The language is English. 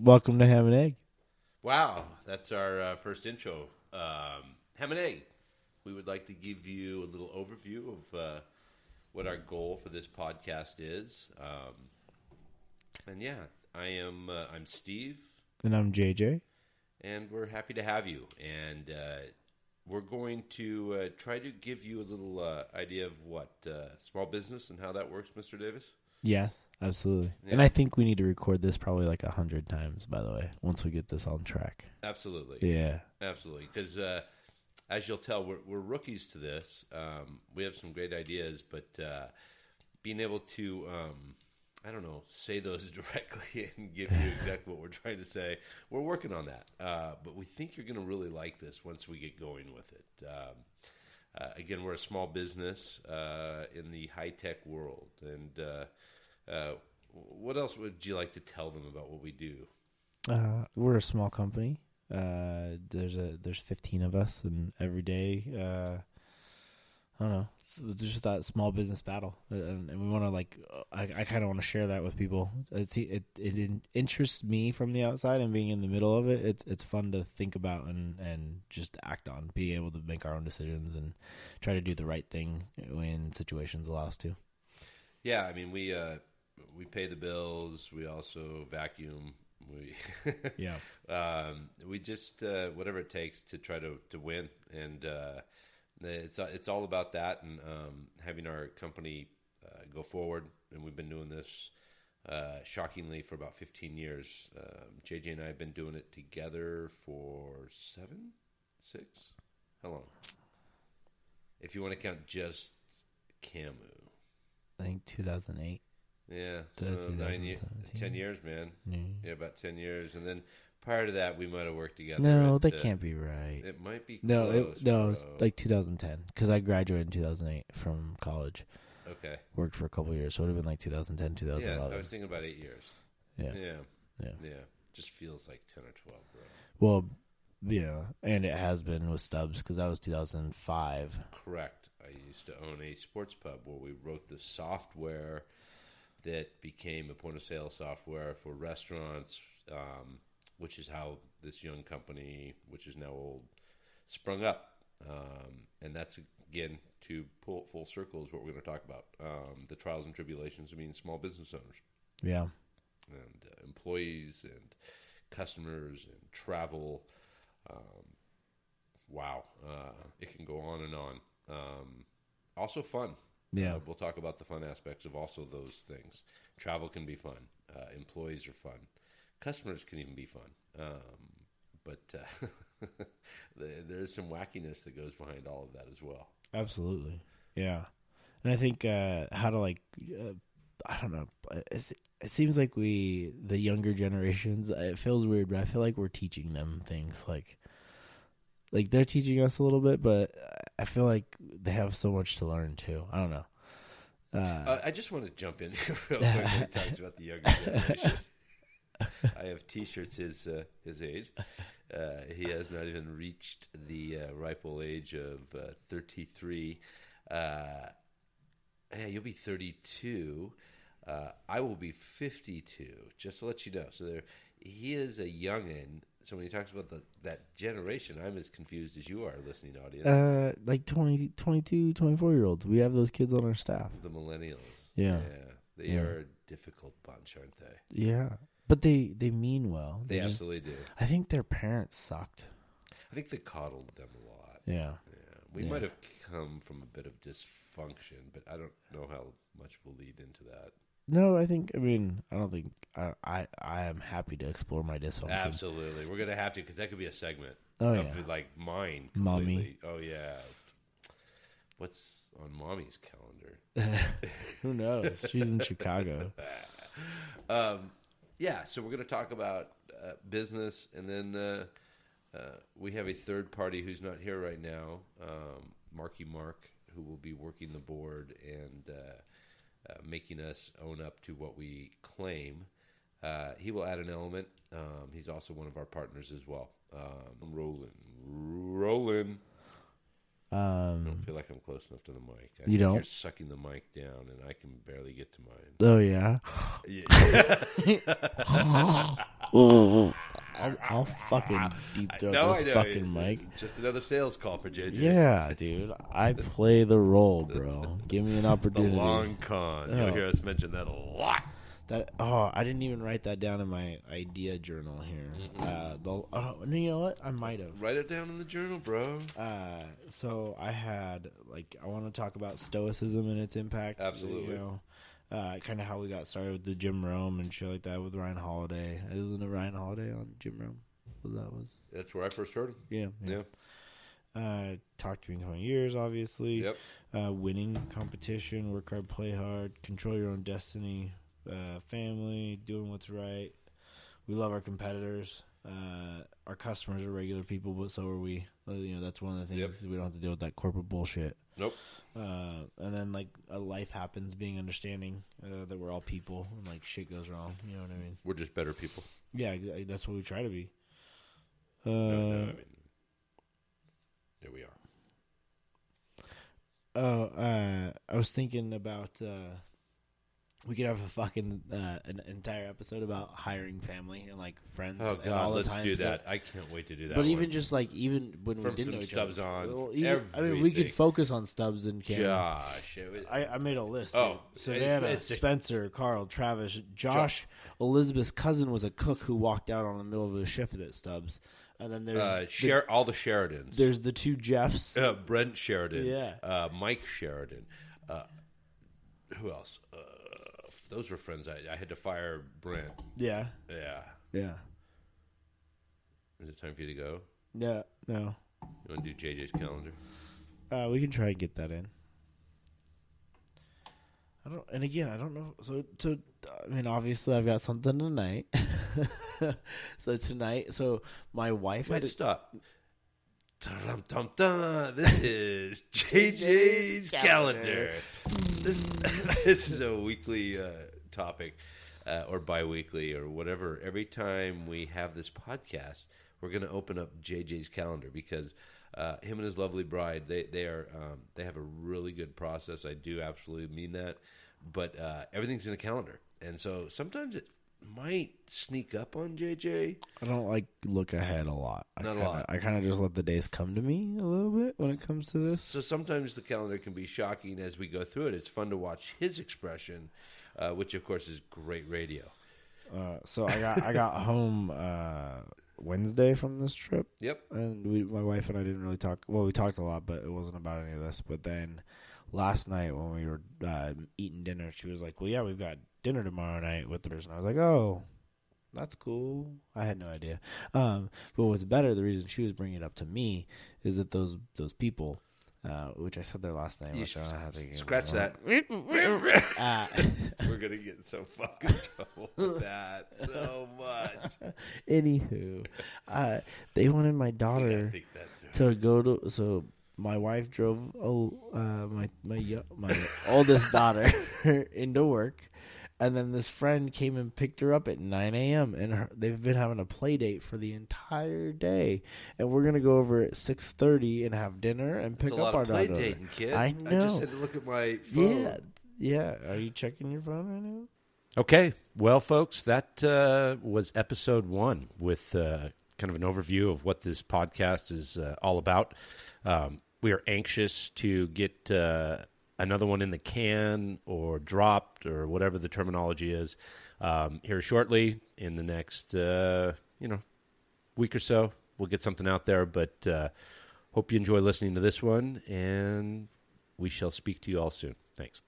Welcome to Ham and Egg. Wow, that's our uh, first intro. Um, Ham and Egg. We would like to give you a little overview of uh, what our goal for this podcast is. Um, and yeah, I am. Uh, I'm Steve, And I'm JJ. and we're happy to have you. And uh, we're going to uh, try to give you a little uh, idea of what uh, small business and how that works, Mr. Davis. Yes, absolutely. And I think we need to record this probably like a hundred times. By the way, once we get this on track. Absolutely. Yeah. Absolutely, because uh, as you'll tell, we're, we're rookies to this. Um, we have some great ideas, but uh, being able to, um, I don't know, say those directly and give you exactly what we're trying to say, we're working on that. Uh, but we think you're going to really like this once we get going with it. Um, uh, again, we're a small business uh, in the high tech world, and uh, uh, what else would you like to tell them about what we do? Uh, we're a small company. Uh, there's a there's 15 of us, and every day, uh, I don't know. It's, it's just that small business battle, and, and we want to like. uh, I, I kind of want to share that with people. It's, it it in- interests me from the outside, and being in the middle of it, it's it's fun to think about and and just act on. Be able to make our own decisions and try to do the right thing when situations allow us to. Yeah, I mean we uh, we pay the bills. We also vacuum. We Yeah. um, we just uh, whatever it takes to try to to win, and uh, it's it's all about that and um, having our company uh, go forward. And we've been doing this uh, shockingly for about 15 years. Um, JJ and I have been doing it together for seven, six. How long? If you want to count just Camu. I think 2008. Yeah, so nine ye- 2017. ten years, man. Yeah. Yeah, about ten years, and then prior to that, we might have worked together. No, at, that uh, can't be right. It might be. No, close, it, no, bro. like 2010 because I graduated in 2008 from college. okay. Worked for a couple years, so it would have been like 2010, 2011. Yeah, 2011. I was thinking about eight years. Yeah, Yeah, yeah. yeah. Just feels like ten or twelve, bro. Well, yeah, and it has been with Stubbs because that was 2005. Correct. I used to own a sports pub where we wrote the software that became a point of sale software for restaurants, um, which is how this young company, which is now old, sprung up. Um, and that's again to pull it full circle is what we're going to talk about um, the trials and tribulations of being small business owners Yeah, and uh, employees and customers and travel. Um, wow, uh, it can go on and on. Um, also fun. Yeah. Uh, we'll talk about the fun aspects of also those things. Travel can be fun. Uh, employees are fun. Customers can even be fun. Um, but uh, there's some wackiness that goes behind all of that as well. absolutely. Yeah, and I think uh, how to like, uh, I don't know. It's, it seems like we, the younger generations, it feels weird, but I feel like we're teaching them things like. Like they're teaching us a little bit, but I feel like they have so much to learn too. I don't know. Uh, Uh, I just want to jump in here real quick when it talks about the younger generation. I have T-shirts his uh, his age. Uh, he has not even reached the uh, ripe old age of uh, 33. Uh, yeah, you'll be 32. Uh, I will be 52. Just to let you know. So there, he is a youngin. So when he talks about the, that generation, I'm as confused as you are, listening audience. uh, like 20, 22, 24 year olds. We have those kids on our staff. the millennials. Yeah. they Yeah. are a difficult bunch, aren't they? Yeah, but they they mean well. They just- absolutely do. I think their parents sucked. I think they coddled them a lot. Yeah. Yeah. We Yeah. might have come from a bit of dysfunction, but I don't know how much will lead into that. No, I think. I mean, I don't think. I I, I am happy to explore my dysfunction. Absolutely, we're gonna have to because that could be a segment Oh of yeah. like mine. Mommy. Oh yeah. What's on mommy's calendar? Who knows? She's in Chicago. Um, yeah, so we're going to talk about uh, business, and then uh, uh, we have a third party who's not here right now, um, Marky Mark, who will be working the board and uh, making us own up to what we claim. Uh, he will add an element. Um, he's also one of our partners as well. Um, rolling. Roland. I Um. don't feel like I'm close enough to the mic. I You think don't? You're sucking the mic down, and I can barely get to mine. Oh yeah. Yeah. I'll, I'll fucking deep throat No, this fucking mic. Just another sales call for JJ. Yeah, dude. I play the role, bro. Give me an opportunity. The long con. Oh. You'll hear us mention that a lot. That oh, I didn't even write that down in my idea journal here. Uh, the, oh, you know what? I might have. Write it down in the journal, bro. Uh, so I had like I want to talk about stoicism and its impact. Absolutely. You know, uh, kind of how we got started with the Jim Rome and shit like that with Ryan Holiday. Isn't it Ryan Holiday on Jim Rome? Was that was That's where I first heard him. yeah Yeah. Uh, talked to me twenty years, obviously. Yep. Uh, winning competition, work hard, play hard, control your own destiny, uh, family, doing what's right. We love our competitors. Uh, our customers are regular people, but so are we. Uh, You know, that's one of the things Yep. is we don't have to deal with that corporate bullshit. Nope. Uh, and then like a life happens, being understanding uh, that we're all people, and like shit goes wrong. You know what I mean? We're just better people. Yeah, ex- that's what we try to be. Uh, No, no, I mean, here we are. Oh, uh, I was thinking about uh, we could have a fucking uh, an entire episode about hiring family and like friends. Oh and all God, the let's do that. I can't wait to do that. but one. even just like even when From- we didn't know each Stubbs other, on, well, even- I mean, we could focus on Stubbs and Cam. Josh, was- I, I made a list. Oh, Oh, Savannah, Spencer, Carl, Travis, Josh, Elizabeth's cousin was a cook who walked out on the middle of a shift at Stubbs, and then there's uh, the, all the Sheridans. there's the two Jeffs. uh, Brent Sheridan. Yeah. Uh, Mike Sheridan. Uh, who else? Those were friends. I, I had to fire Brent. Yeah, Yeah. yeah, Is it time for you to go? yeah. No, You want to do JJ's calendar? Uh, we can try and get that in. I don't, and again, I don't know. So, so I mean, obviously, I've got something tonight. so tonight, so my wife had Wait, to, stop. Dum, dum, dum. This is JJ's calendar. This, this is a weekly uh, topic uh, or bi-weekly or whatever. Every time we have this podcast, we're going to open up JJ's calendar because uh, him and his lovely bride, they, they are um, they have a really good process. I do absolutely mean that. But uh, everything's in a calendar. And so sometimes it might sneak up on JJ. I don't like look ahead a lot. I Not a kinda, lot. I kind of just let the days come to me a little bit when it comes to this. So sometimes the calendar can be shocking as we go through it. It's fun to watch his expression, uh, which of course is great radio. Uh, so I got I got home uh, Wednesday from this trip. Yep. and we, my wife and I didn't really talk. Well, we talked a lot, but it wasn't about any of this. But then last night when we were uh, eating dinner, she was like, "Well, yeah, we've got dinner tomorrow night with the person." I was like, "Oh, that's cool." I had no idea. Um, but what's better, the reason she was bringing it up to me is that those those people, uh, which I said their last name, You which I don't have to Scratch that. Uh, We're gonna get in so fucking trouble with that so much. anywho, uh, they wanted my daughter. think that through. to go to so my wife drove oh uh my my my oldest daughter into work and then this friend came and picked her up at 9 a.m and her, they've been having a play date for the entire day and we're gonna go over at 6.30 and have dinner and pick It's a up lot our of play daughter dating, kid. I know. I just had to look at my phone. yeah yeah are you checking your phone right now Okay, well, folks, that uh, was episode one with uh, kind of an overview of what this podcast is uh, all about. Um, we are anxious to get uh, another one in the can or dropped or whatever the terminology is um, here shortly in the next, uh, you know, week or so. We'll get something out there, but uh, hope you enjoy listening to this one, and we shall speak to you all soon. Thanks.